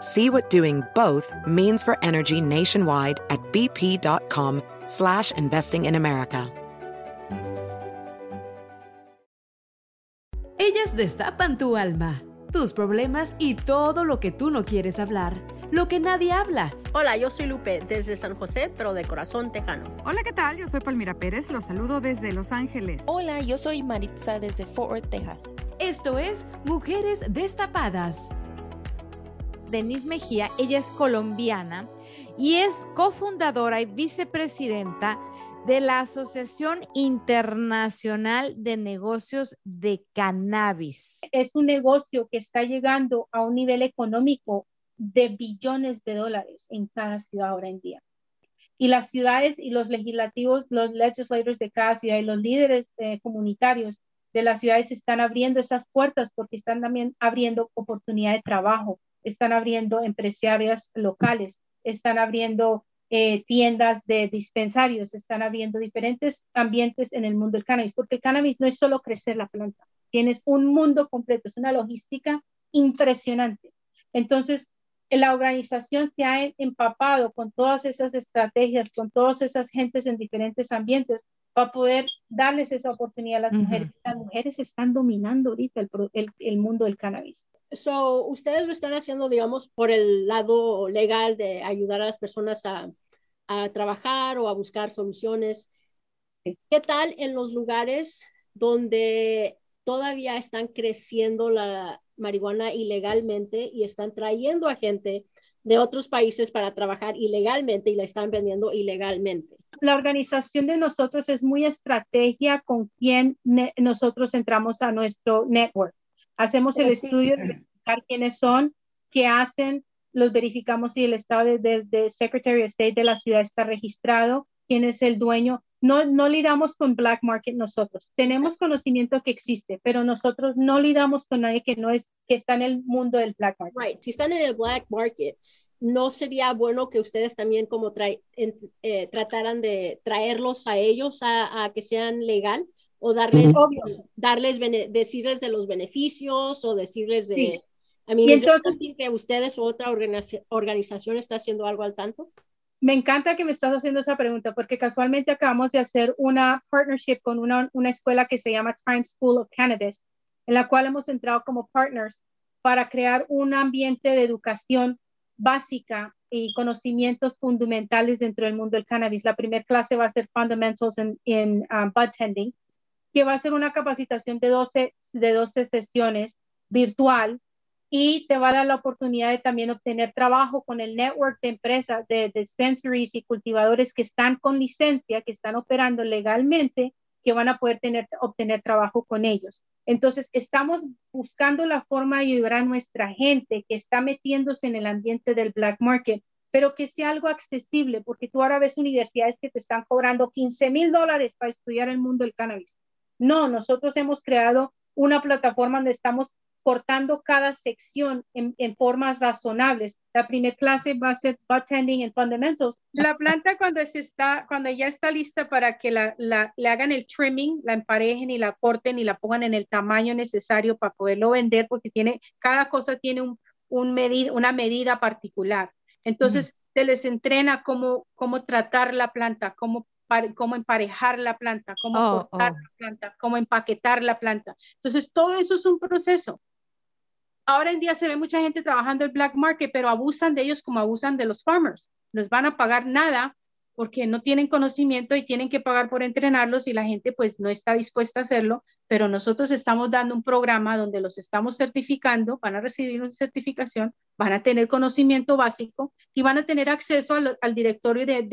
See what doing both means for energy nationwide at bp.com slash investing in America. Ellas destapan tu alma, tus problemas y todo lo que tú no quieres hablar, lo que nadie habla. Hola, yo soy Lupe desde San José, pero de corazón tejano. Hola, ¿qué tal? Yo soy Palmira Pérez, los saludo desde Los Ángeles. Hola, yo soy Maritza desde Fort Worth, Texas. Esto es Mujeres Destapadas. Denise Mejía, ella es colombiana y es cofundadora y vicepresidenta de la Asociación Internacional de Negocios de Cannabis. Es un negocio que está llegando a un nivel económico de billones de dólares en cada ciudad ahora en día. Y las ciudades y los legislativos, los legislators de cada ciudad y los líderes eh, comunitarios de las ciudades están abriendo esas puertas porque están también abriendo oportunidad de trabajo, están abriendo empresarias locales, están abriendo eh, tiendas de dispensarios, están abriendo diferentes ambientes en el mundo del cannabis, porque el cannabis no es solo crecer la planta, tienes un mundo completo, es una logística impresionante. Entonces, la organización se ha empapado con todas esas estrategias, con todas esas gentes en diferentes ambientes para poder darles esa oportunidad a las mujeres. Las mujeres están dominando ahorita el, el, el, mundo del cannabis. So, ustedes lo están haciendo, digamos, por el lado legal de ayudar a las personas a, a trabajar o a buscar soluciones. ¿Qué tal en los lugares donde todavía están creciendo la marihuana ilegalmente y están trayendo a gente de otros países para trabajar ilegalmente y la están vendiendo ilegalmente? La organización de nosotros es muy estrategia con quien nosotros entramos a nuestro network. Hacemos el estudio de verificar quiénes son, qué hacen, los verificamos si el estado de, de, Secretary of State de la ciudad está registrado, quién es el dueño. No, no lidamos con black market nosotros. Tenemos conocimiento que existe, pero nosotros no lidamos con nadie que no es, que está en el mundo del black market. Right. Si están en el black market, ¿no sería bueno que ustedes también como trae, eh, trataran de traerlos a ellos a, a que sean legal? o darles, obvio, darles decirles de los beneficios o decirles de, a mí, entonces, que ustedes o otra organización está haciendo algo al tanto? Me encanta que me estás haciendo esa pregunta porque casualmente acabamos de hacer una partnership con una, una escuela que se llama Time School of Cannabis, en la cual hemos entrado como partners para crear un ambiente de educación básica y conocimientos fundamentales dentro del mundo del cannabis. La primera clase va a ser Fundamentals in, in um, Bud Tending, que va a ser una capacitación de 12, de 12 sesiones virtual y te va a dar la oportunidad de también obtener trabajo con el network de empresas, de, dispensaries y cultivadores que están con licencia, que están operando legalmente, que van a poder tener, obtener trabajo con ellos. Entonces, estamos buscando la forma de ayudar a nuestra gente que está metiéndose en el ambiente del black market, pero que sea algo accesible, porque tú ahora ves universidades que te están cobrando 15 mil dólares para estudiar el mundo del cannabis. No, nosotros hemos creado una plataforma donde estamos cortando cada sección en, formas razonables. La primera clase va a ser bartending and fundamentals. La planta cuando, se está, cuando ya está lista para que la, la, le hagan el trimming, la emparejen y la corten y la pongan en el tamaño necesario para poderlo vender, porque tiene, cada cosa tiene un, un medida, una medida particular. Entonces, se les entrena cómo, cómo tratar la planta, cómo cómo emparejar la planta, cómo oh, cortar oh. la planta, cómo empaquetar la planta. Entonces, todo eso es un proceso ahora en día se ve mucha gente trabajando el black market, pero abusan de ellos como abusan de los farmers. Les van a pagar nada porque no tienen conocimiento y tienen que pagar por entrenarlos y la gente pues no está dispuesta a hacerlo, pero nosotros estamos dando un programa donde los estamos certificando, van a recibir una certificación, van a tener conocimiento básico y van a tener acceso al, directorio de,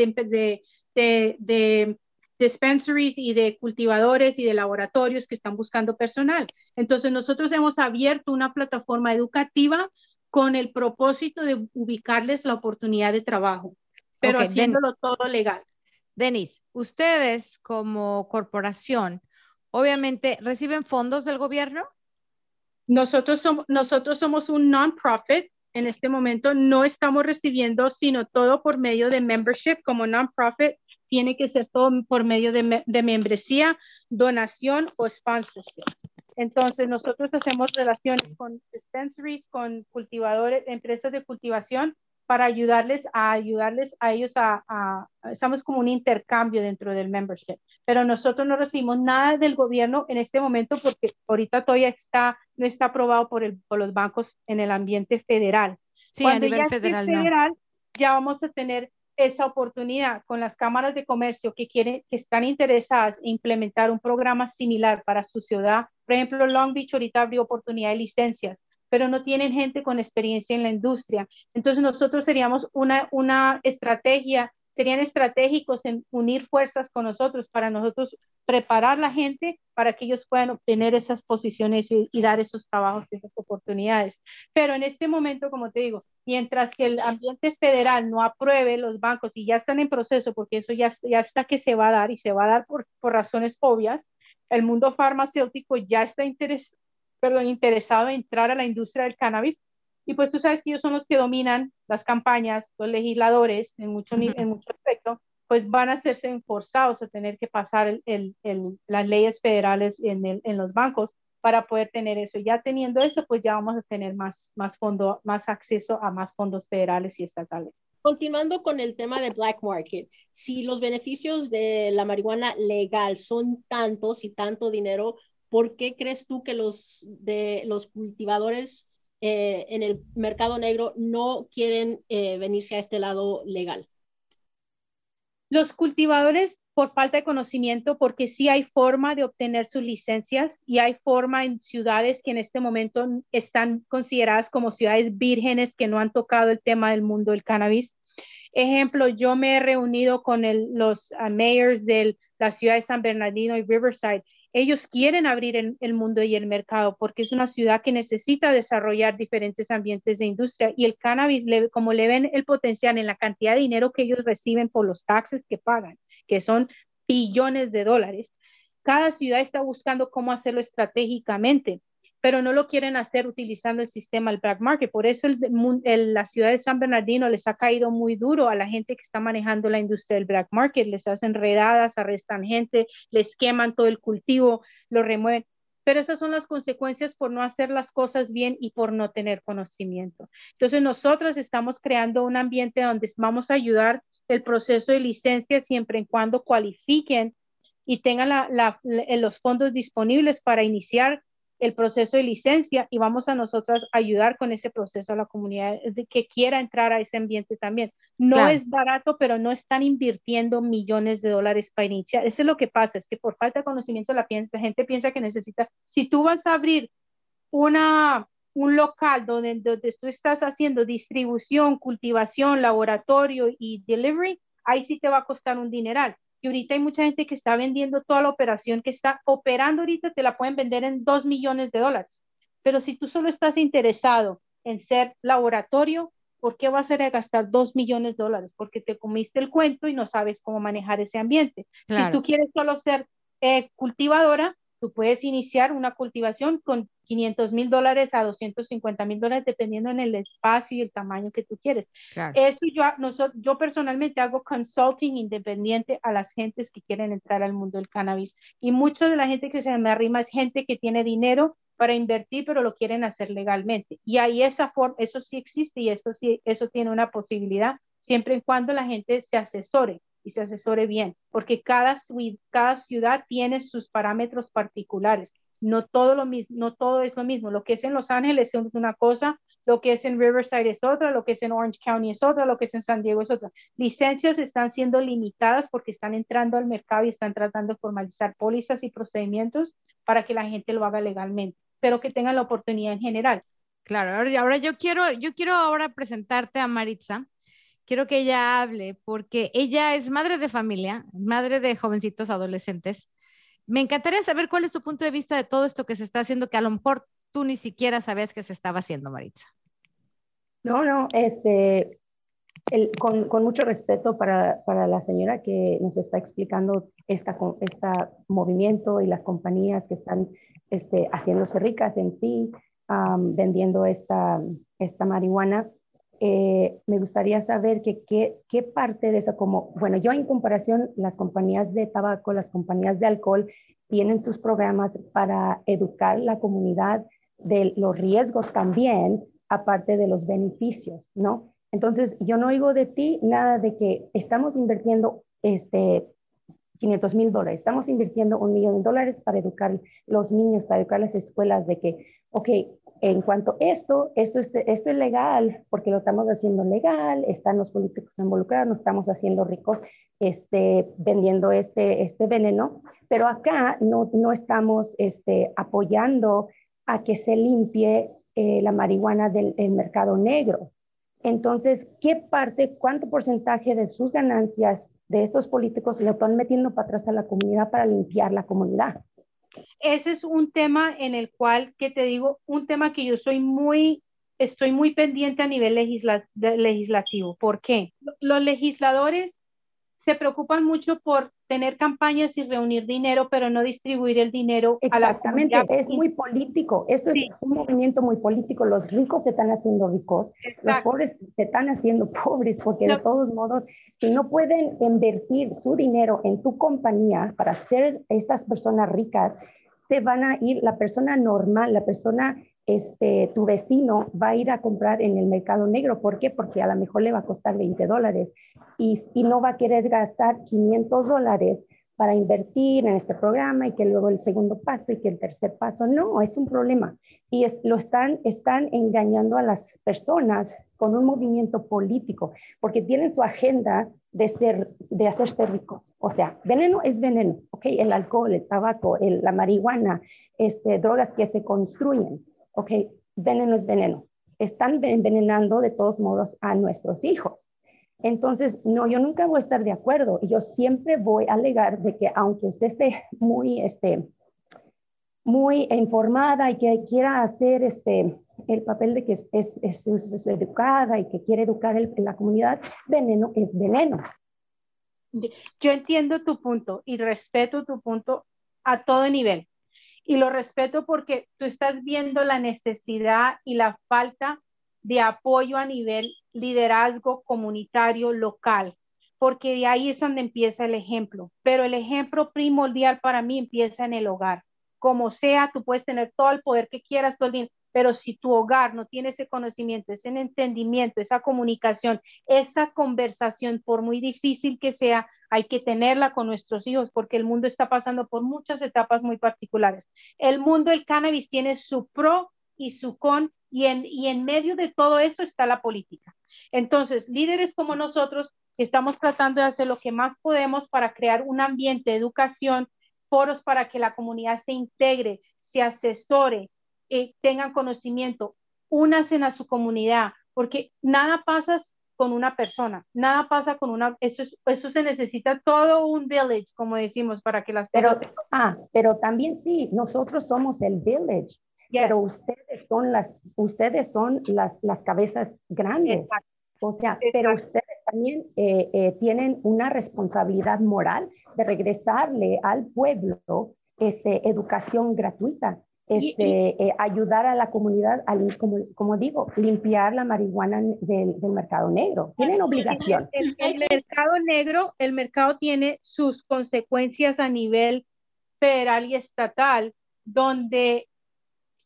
de, de dispensaries y de cultivadores y de laboratorios que están buscando personal. Entonces, nosotros hemos abierto una plataforma educativa con el propósito de ubicarles la oportunidad de trabajo pero haciéndolo todo legal. Denis, ustedes como corporación, obviamente, ¿reciben fondos del gobierno? Nosotros somos, nosotros somos un non-profit. En este momento no estamos recibiendo, sino todo por medio de membership. Como non-profit, tiene que ser todo por medio de, de membresía, donación o sponsorship. Entonces, nosotros hacemos relaciones con dispensaries, con cultivadores, empresas de cultivación para ayudarles a ayudarles a ellos a, estamos como un intercambio dentro del membership, pero nosotros no recibimos nada del gobierno en este momento porque ahorita todavía está, no está aprobado por, el, por los bancos en el ambiente federal. Sí, Cuando a nivel federal, federal ya vamos a tener esa oportunidad con las cámaras de comercio que quieren, que están interesadas en implementar un programa similar para su ciudad. Por ejemplo, Long Beach ahorita abrió oportunidad de licencias pero no tienen gente con experiencia en la industria. Entonces nosotros seríamos una, una estrategia, serían estratégicos en unir fuerzas con nosotros para nosotros preparar la gente para que ellos puedan obtener esas posiciones y, dar esos trabajos, esas oportunidades. Pero en este momento, como te digo, mientras que el ambiente federal no apruebe los bancos y ya están en proceso, porque eso ya, ya está que se va a dar y se va a dar por, razones obvias, el mundo farmacéutico ya está interesado perdón, interesado en entrar a la industria del cannabis. Y pues tú sabes que ellos son los que dominan las campañas, los legisladores en mucho, en mucho aspecto, pues van a hacerse forzados a tener que pasar el, el, las leyes federales en, en, los bancos para poder tener eso. Ya teniendo eso, pues ya vamos a tener más, más fondo, más acceso a más fondos federales y estatales. Continuando con el tema de black market, si los beneficios de la marihuana legal son tantos y tanto dinero, ¿por qué crees tú que los, de, los cultivadores eh, en el mercado negro no quieren eh, venirse a este lado legal? Los cultivadores por falta de conocimiento, porque sí hay forma de obtener sus licencias y hay forma en ciudades que en este momento están consideradas como ciudades vírgenes que no han tocado el tema del mundo del cannabis. Ejemplo, yo me he reunido con los uh, mayors de la ciudad de San Bernardino y Riverside ellos quieren abrir el, mundo y el mercado porque es una ciudad que necesita desarrollar diferentes ambientes de industria y el cannabis, como le ven el potencial en la cantidad de dinero que ellos reciben por los taxes que pagan, que son billones de dólares, cada ciudad está buscando cómo hacerlo estratégicamente pero no lo quieren hacer utilizando el sistema del black market. Por eso la ciudad de San Bernardino les ha caído muy duro a la gente que está manejando la industria del black market. Les hacen redadas, arrestan gente, les queman todo el cultivo, lo remueven. Pero esas son las consecuencias por no hacer las cosas bien y por no tener conocimiento. Entonces, nosotros estamos creando un ambiente donde vamos a ayudar el proceso de licencia siempre y cuando cualifiquen y tengan los fondos disponibles para iniciar el proceso de licencia y vamos a nosotras ayudar con ese proceso a la comunidad que quiera entrar a ese ambiente también. No es barato, pero no están invirtiendo millones de dólares para iniciar. Eso es lo que pasa, es que por falta de conocimiento la, gente piensa que necesita, si tú vas a abrir una, un local donde, donde tú estás haciendo distribución, cultivación, laboratorio y delivery, ahí sí te va a costar un dineral y ahorita hay mucha gente que está vendiendo toda la operación que está operando ahorita, te la pueden vender en dos millones de dólares. Pero si tú solo estás interesado en ser laboratorio, ¿por qué vas a gastar dos millones de dólares? Porque te comiste el cuento y no sabes cómo manejar ese ambiente. Si tú quieres solo ser eh, cultivadora, tú puedes iniciar una cultivación con 500 mil dólares a 250 mil dólares, dependiendo en el espacio y el tamaño que tú quieres. Eso yo, yo personalmente hago consulting independiente a las gentes que quieren entrar al mundo del cannabis. Y mucho de la gente que se me arrima es gente que tiene dinero para invertir, pero lo quieren hacer legalmente. Y ahí esa forma, eso sí existe y eso sí, eso tiene una posibilidad, siempre y cuando la gente se asesore y se asesore bien, porque cada, cada ciudad tiene sus parámetros particulares. No todo, lo no todo es lo mismo. Lo que es en Los Ángeles es una cosa, lo que es en Riverside es otra, lo que es en Orange County es otra, lo que es en San Diego es otra. Licencias están siendo limitadas porque están entrando al mercado y están tratando de formalizar pólizas y procedimientos para que la gente lo haga legalmente, pero que tengan la oportunidad en general. Claro, ahora yo quiero, yo quiero ahora presentarte a Maritza. Quiero que ella hable porque ella es madre de familia, madre de jovencitos adolescentes. Me encantaría saber cuál es su punto de vista de todo esto que se está haciendo, que a lo mejor tú ni siquiera sabías que se estaba haciendo, Maritza. No, no, este, el, con, con, mucho respeto para, para, la señora que nos está explicando esta, este movimiento y las compañías que están este, haciéndose ricas en sí, vendiendo esta, esta marihuana. Eh, me gustaría saber que, qué parte de eso, como, bueno, yo en comparación, las compañías de tabaco, las compañías de alcohol, tienen sus programas para educar la comunidad de los riesgos también, aparte de los beneficios, ¿no? Entonces, yo no oigo de ti nada de que estamos invirtiendo este 500 mil dólares, estamos invirtiendo un millón de dólares para educar los niños, para educar las escuelas de que ok, en cuanto a esto, esto, esto es legal porque lo estamos haciendo legal, están los políticos involucrados, nos estamos haciendo ricos este, vendiendo este, este veneno, pero acá no, no estamos este, apoyando a que se limpie eh, la marihuana del, mercado negro. Entonces, ¿qué parte, cuánto porcentaje de sus ganancias de estos políticos le están metiendo para atrás a la comunidad para limpiar la comunidad? Ese es un tema en el cual, que te digo, un tema que yo soy muy, estoy muy pendiente a nivel legislativo. ¿Por qué? Los legisladores se preocupan mucho por tener campañas y reunir dinero, pero no distribuir el dinero Exactamente, a la es muy político. Esto es un movimiento muy político. Los ricos se están haciendo ricos, los pobres se están haciendo pobres, porque de todos modos, si no pueden invertir su dinero en tu compañía para ser estas personas ricas, se van a ir, la persona normal, la persona, este, tu vecino va a ir a comprar en el mercado negro. ¿Por qué? Porque a lo mejor le va a costar 20 dólares y, no va a querer gastar 500 dólares para invertir en este programa y que luego el segundo paso y que el tercer paso. No, es un problema. Y es, lo están, están engañando a las personas con un movimiento político, porque tienen su agenda de, ser, de hacerse ricos. O sea, veneno es veneno, ¿ok? El alcohol, el tabaco, la marihuana, este, drogas que se construyen, ¿ok? Veneno es veneno. Están envenenando de todos modos a nuestros hijos. Entonces, no, yo nunca voy a estar de acuerdo yo siempre voy a alegar de que aunque usted esté muy, este, muy informada y que quiera hacer este, el papel de que es, es, es, educada y que quiere educar en la comunidad, veneno es veneno. Yo entiendo tu punto y respeto tu punto a todo nivel. Y lo respeto porque tú estás viendo la necesidad y la falta de apoyo a nivel liderazgo comunitario local, porque de ahí es donde empieza el ejemplo. Pero el ejemplo primordial para mí empieza en el hogar. Como sea, tú puedes tener todo el poder que quieras, todo el bien, pero si tu hogar no tiene ese conocimiento, ese entendimiento, esa comunicación, esa conversación, por muy difícil que sea, hay que tenerla con nuestros hijos porque el mundo está pasando por muchas etapas muy particulares. El mundo del cannabis tiene su pro y su con y en, y en medio de todo esto está la política. Entonces, líderes como nosotros estamos tratando de hacer lo que más podemos para crear un ambiente de educación, foros para que la comunidad se integre, se asesore, eh, tengan conocimiento, únanse a su comunidad, porque nada pasa con una persona, nada pasa con una, eso, eso se necesita todo un village, como decimos, para que las pero, Ah, pero también sí, nosotros somos el village, pero ustedes son las, ustedes son las, las cabezas grandes. O sea, pero ustedes también eh, eh, tienen una responsabilidad moral de regresarle al pueblo este, educación gratuita este, eh, ayudar a la comunidad, a, como, como, digo, limpiar la marihuana del, del mercado negro. Tienen obligación. El, el, mercado negro, el mercado tiene sus consecuencias a nivel federal y estatal, donde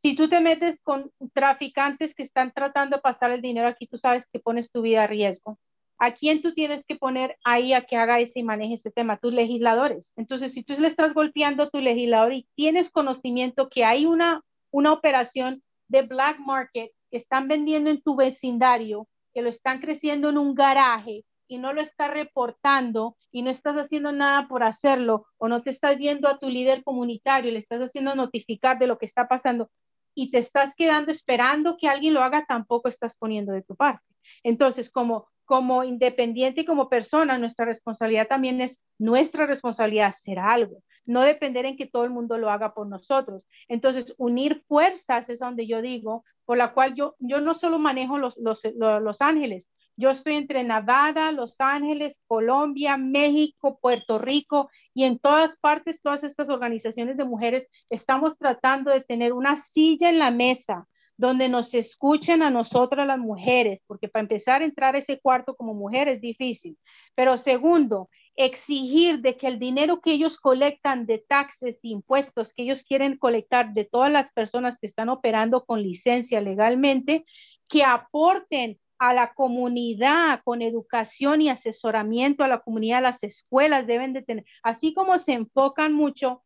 si tú te metes con traficantes que están tratando de pasar el dinero aquí, tú sabes que pones tu vida a riesgo. ¿A quién tú tienes que poner ahí a que haga ese y maneje ese tema? Tus legisladores. Entonces, si tú le estás golpeando a tu legislador y tienes conocimiento que hay una, una operación de black market que están vendiendo en tu vecindario, que lo están creciendo en un garaje y no lo estás reportando y no estás haciendo nada por hacerlo o no te estás yendo a tu líder comunitario, le estás haciendo notificar de lo que está pasando y te estás quedando esperando que alguien lo haga, tampoco estás poniendo de tu parte. Entonces, como como independiente y como persona, nuestra responsabilidad también es nuestra responsabilidad hacer algo, no depender en que todo el mundo lo haga por nosotros. Entonces, unir fuerzas es donde yo digo, por la cual yo, yo no solo manejo los, los, los Ángeles, yo estoy entre Nevada, Los Ángeles, Colombia, México, Puerto Rico y en todas partes, todas estas organizaciones de mujeres estamos tratando de tener una silla en la mesa donde nos escuchen a nosotras las mujeres, porque para empezar a entrar a ese cuarto como mujer es difícil. Pero segundo, exigir de que el dinero que ellos colectan de taxes e impuestos que ellos quieren colectar de todas las personas que están operando con licencia legalmente, que aporten a la comunidad con educación y asesoramiento a la comunidad, las escuelas deben de tener, así como se enfocan mucho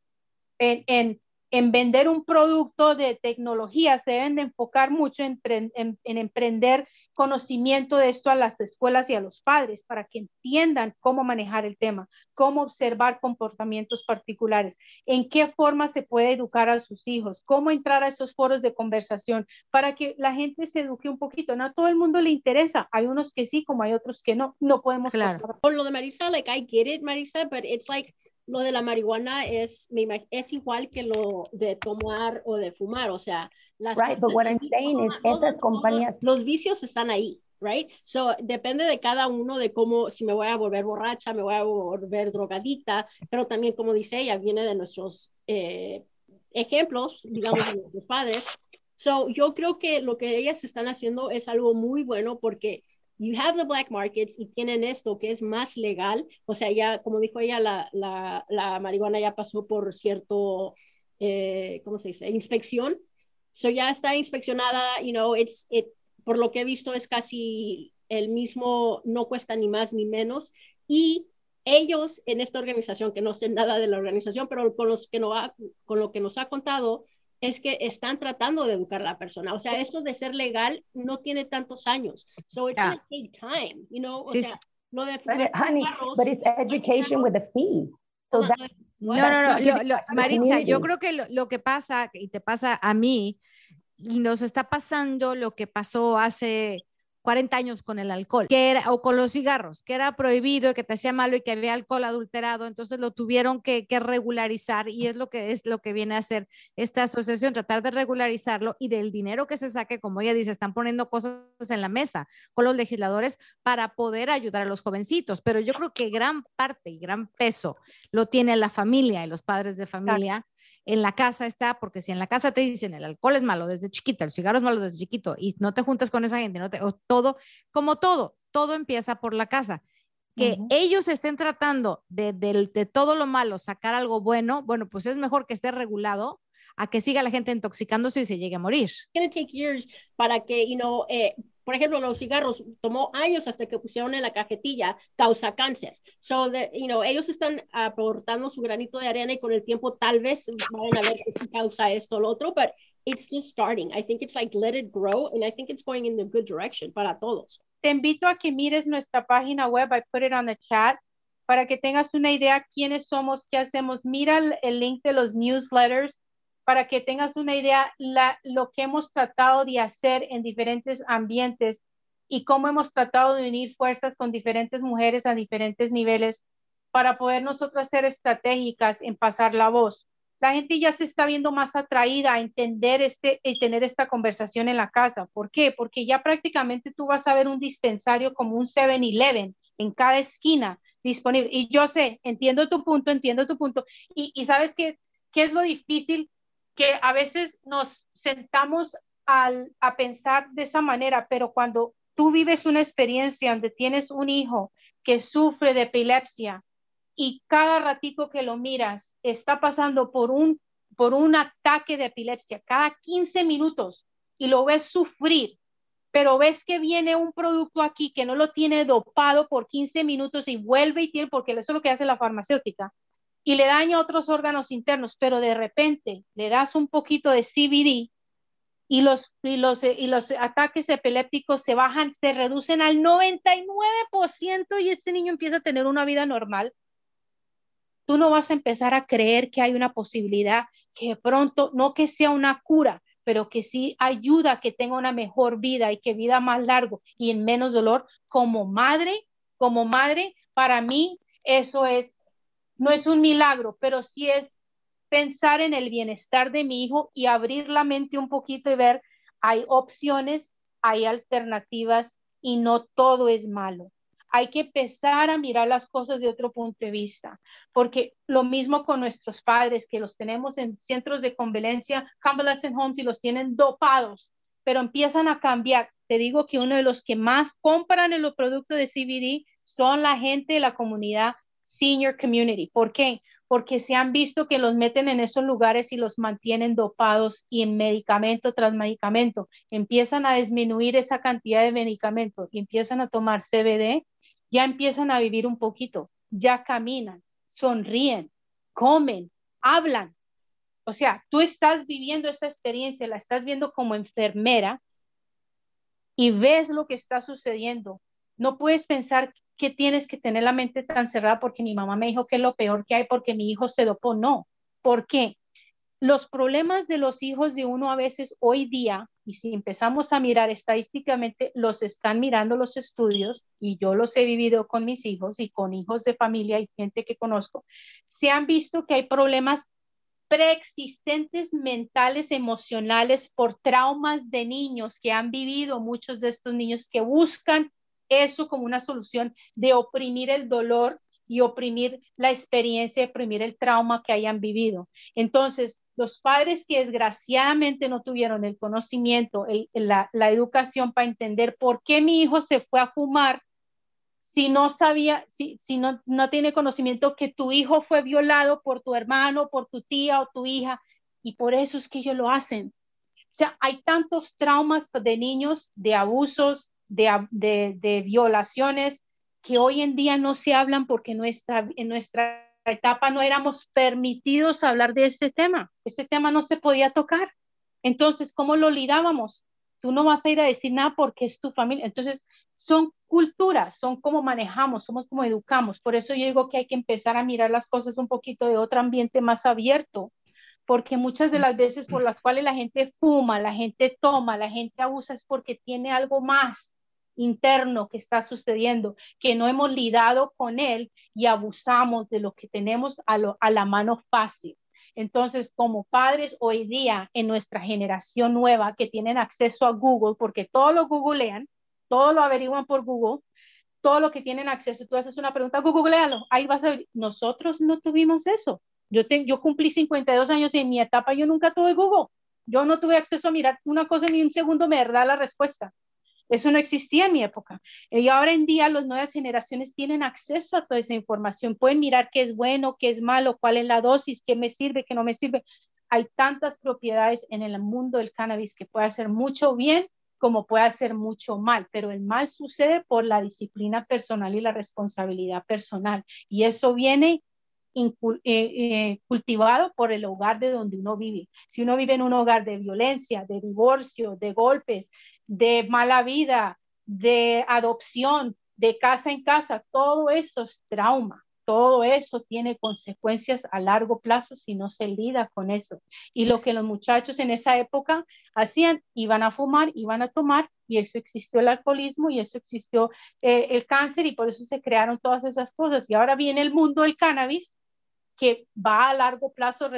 en, en en vender un producto de tecnología, se deben de enfocar mucho en, emprender conocimiento de esto a las escuelas y a los padres para que entiendan cómo manejar el tema, cómo observar comportamientos particulares, en qué forma se puede educar a sus hijos, cómo entrar a esos foros de conversación para que la gente se eduque un poquito. No a todo el mundo le interesa, hay unos que sí, como hay otros que no, no podemos claro. Por lo de Marisa, like I get it, Marisa, but it's like lo de la marihuana es, es igual que lo de tomar o de fumar, o sea, las right, but what I'm saying is esas compañías los vicios están ahí, right? So depende de cada uno de cómo si me voy a volver borracha, me voy a volver drogadicta, pero también como dice ella, viene de nuestros eh, ejemplos, digamos, de nuestros padres. So yo creo que lo que ellas están haciendo es algo muy bueno porque you have the black markets y tienen esto que es más legal, o sea, ya como dijo ella, la, la, la marihuana ya pasó por cierto, eh, ¿cómo se dice? Inspección. So ya está inspeccionada, you know, it's, it, por lo que he visto es casi el mismo, no cuesta ni más ni menos. Y ellos en esta organización, que no sé nada de la organización, pero con, los que no ha, con lo que nos ha contado, es que están tratando de educar a la persona. O sea, esto de ser legal no tiene tantos años. So it's yeah. take time, you know? O sea, lo de but, honey, but it's education with a fee. So no, that, no, no, no, lo, Maritza, yo creo que lo, lo que pasa, y te pasa a mí, y nos está pasando lo que pasó hace 40 años con el alcohol, que era, o con los cigarros, que era prohibido, que te hacía malo y que había alcohol adulterado, entonces lo tuvieron que, regularizar y es lo que es lo que viene a hacer esta asociación, tratar de regularizarlo y del dinero que se saque, como ella dice, están poniendo cosas en la mesa con los legisladores para poder ayudar a los jovencitos, pero yo creo que gran parte y gran peso lo tiene la familia y los padres de familia en la casa está, porque si en la casa te dicen el alcohol es malo desde chiquita, el cigarro es malo desde chiquito y no te juntas con esa gente, no te, o todo, como todo, todo empieza por la casa. Que ellos estén tratando de, de, todo lo malo sacar algo bueno, bueno, pues es mejor que esté regulado a que siga la gente intoxicándose y se llegue a morir. It's take years para que, you know, eh, por ejemplo, los cigarros tomó años hasta que pusieron en la cajetilla causa cáncer. So, that, you know, ellos están aportando su granito de arena y con el tiempo tal vez van a ver que sí causa esto o lo otro, but it's just starting. I think it's like let it grow and I think it's going in the good direction para todos. Te invito a que mires nuestra página web, I put it on the chat, para que tengas una idea quiénes somos, qué hacemos. Mira el link de los newsletters para que tengas una idea la, lo que hemos tratado de hacer en diferentes ambientes y cómo hemos tratado de unir fuerzas con diferentes mujeres a diferentes niveles para poder nosotros ser estratégicas en pasar la voz. La gente ya se está viendo más atraída a entender este y tener esta conversación en la casa. ¿Por qué? Porque ya prácticamente tú vas a ver un dispensario como un 7-Eleven en cada esquina disponible. Y yo sé, entiendo tu punto, entiendo tu punto. Y, sabes qué, qué es lo difícil que a veces nos sentamos al, a pensar de esa manera, pero cuando tú vives una experiencia donde tienes un hijo que sufre de epilepsia y cada ratito que lo miras está pasando por un, por un ataque de epilepsia, cada 15 minutos y lo ves sufrir pero ves que viene un producto aquí que no lo tiene dopado por 15 minutos y vuelve y tiene, porque eso es lo que hace la farmacéutica, y le daña otros órganos internos, pero de repente le das un poquito de CBD y los, y los, y los ataques epilépticos se bajan, se reducen al 99% y este niño empieza a tener una vida normal, tú no vas a empezar a creer que hay una posibilidad que pronto, no que sea una cura, pero que sí ayuda a que tenga una mejor vida y que vida más largo y en menos dolor como madre, como madre, para mí eso es, no es un milagro, pero sí es pensar en el bienestar de mi hijo y abrir la mente un poquito y ver, hay opciones, hay alternativas y no todo es malo hay que empezar a mirar las cosas de otro punto de vista, porque lo mismo con nuestros padres, que los tenemos en centros de convalencia, convalescent homes, y los tienen dopados, pero empiezan a cambiar. Te digo que uno de los que más compran en los productos de CBD son la gente de la comunidad senior community. ¿Por qué? Porque se han visto que los meten en esos lugares y los mantienen dopados y en medicamento tras medicamento. Empiezan a disminuir esa cantidad de medicamentos y empiezan a tomar CBD ya empiezan a vivir un poquito, ya caminan, sonríen, comen, hablan. O sea, tú estás viviendo esa experiencia, la estás viendo como enfermera y ves lo que está sucediendo. No puedes pensar que tienes que tener la mente tan cerrada porque mi mamá me dijo que es lo peor que hay porque mi hijo se dopó. No. ¿Por qué? Los problemas de los hijos de uno a veces hoy día, y si empezamos a mirar estadísticamente, los están mirando los estudios, y yo los he vivido con mis hijos y con hijos de familia y gente que conozco, se han visto que hay problemas preexistentes mentales, emocionales por traumas de niños que han vivido muchos de estos niños que buscan eso como una solución de oprimir el dolor y oprimir la experiencia, oprimir el trauma que hayan vivido. Entonces, los padres que desgraciadamente no tuvieron el conocimiento, la, educación para entender por qué mi hijo se fue a fumar si no sabía, si, si no, no tiene conocimiento que tu hijo fue violado por tu hermano, por tu tía o tu hija, y por eso es que ellos lo hacen. O sea, hay tantos traumas de niños, de abusos, de, violaciones, que hoy en día no se hablan porque nuestra, en nuestra etapa no éramos permitidos hablar de ese tema. Ese tema no se podía tocar. Entonces, ¿cómo lo lidábamos? Tú no vas a ir a decir nada porque es tu familia. Entonces, son culturas, son cómo manejamos, somos como educamos. Por eso yo digo que hay que empezar a mirar las cosas un poquito de otro ambiente más abierto, porque muchas de las veces por las cuales la gente fuma, la gente toma, la gente abusa es porque tiene algo más interno que está sucediendo, que no hemos lidado con él y abusamos de lo que tenemos a, a la mano fácil. Entonces, como padres hoy día en nuestra generación nueva que tienen acceso a Google, porque todo lo googlean, todo lo averiguan por Google, todo lo que tienen acceso, tú haces una pregunta, googlealo, ahí vas a ver, nosotros no tuvimos eso. Yo, yo cumplí 52 años y en mi etapa yo nunca tuve Google. Yo no tuve acceso a mirar una cosa ni un segundo me da la respuesta. Eso no existía en mi época. Y ahora en día las nuevas generaciones tienen acceso a toda esa información. Pueden mirar qué es bueno, qué es malo, cuál es la dosis, qué me sirve, qué no me sirve. Hay tantas propiedades en el mundo del cannabis que puede hacer mucho bien como puede hacer mucho mal, pero el mal sucede por la disciplina personal y la responsabilidad personal. Y eso viene eh, eh, cultivado por el hogar de donde uno vive. Si uno vive en un hogar de violencia, de divorcio, de golpes, de mala vida, de adopción, de casa en casa, todo eso es trauma. Todo eso tiene consecuencias a largo plazo si no se lida con eso. Y lo que los muchachos en esa época hacían, iban a fumar, iban a tomar, y eso existió el alcoholismo y eso existió eh, el cáncer, y por eso se crearon todas esas cosas. Y ahora viene el mundo del cannabis, que va a largo plazo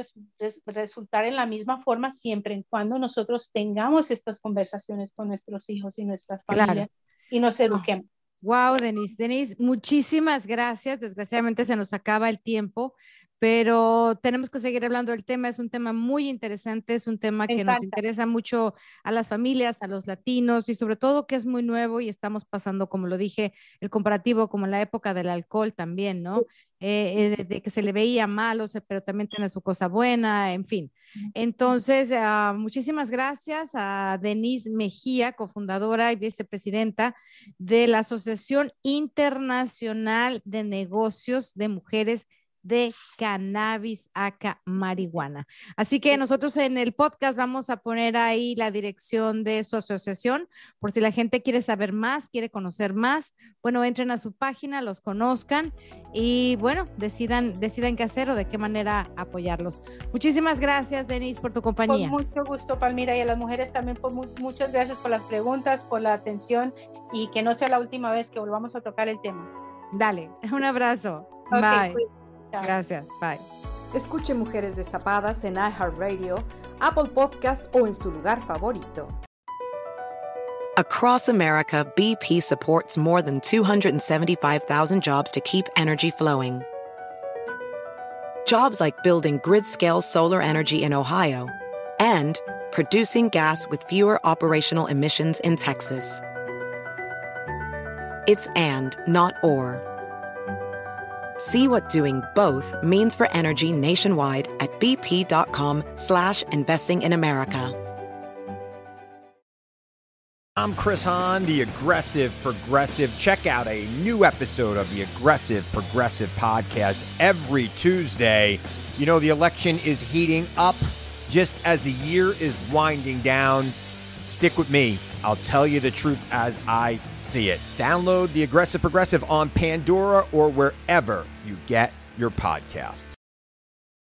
resultar en la misma forma siempre en cuando nosotros tengamos estas conversaciones con nuestros hijos y nuestras familias y nos eduquemos. Wow, Denise. Denise, muchísimas gracias. Desgraciadamente se nos acaba el tiempo, pero tenemos que seguir hablando del tema. Es un tema muy interesante, es un tema que nos interesa mucho a las familias, a los latinos y sobre todo que es muy nuevo y estamos pasando, como lo dije, el comparativo como la época del alcohol también, ¿no? Eh, de que se le veía malo, pero también tiene su cosa buena, en fin. Entonces, ah, muchísimas gracias a Denise Mejía, cofundadora y vicepresidenta de la Asociación Internacional de Negocios de Mujeres de cannabis acá marihuana. Así que nosotros en el podcast vamos a poner ahí la dirección de su asociación por si la gente quiere saber más, quiere conocer más. Bueno, entren a su página, los conozcan y bueno, decidan, decidan qué hacer o de qué manera apoyarlos. Muchísimas gracias, Denise, por tu compañía. Con mucho gusto, Palmira, y a las mujeres también por muchas gracias por las preguntas, por la atención y que no sea la última vez que volvamos a tocar el tema. Dale, un abrazo. Bye. Pues, Gracias. Bye. Escuche Mujeres Destapadas en iHeartRadio, Apple Podcasts o en su lugar favorito. Across America, BP supports more than 275,000 jobs to keep energy flowing. Jobs like building grid-scale solar energy in Ohio and producing gas with fewer operational emissions in Texas. It's and, not or. See what doing both means for energy nationwide at bp.com slash investing in America. I'm Chris Hahn, the Aggressive Progressive. Check out a new episode of the Aggressive Progressive podcast every Tuesday. You know, the election is heating up just as the year is winding down. Stick with me. I'll tell you the truth as I see it. Download the Aggressive Progressive on Pandora or wherever you get your podcasts.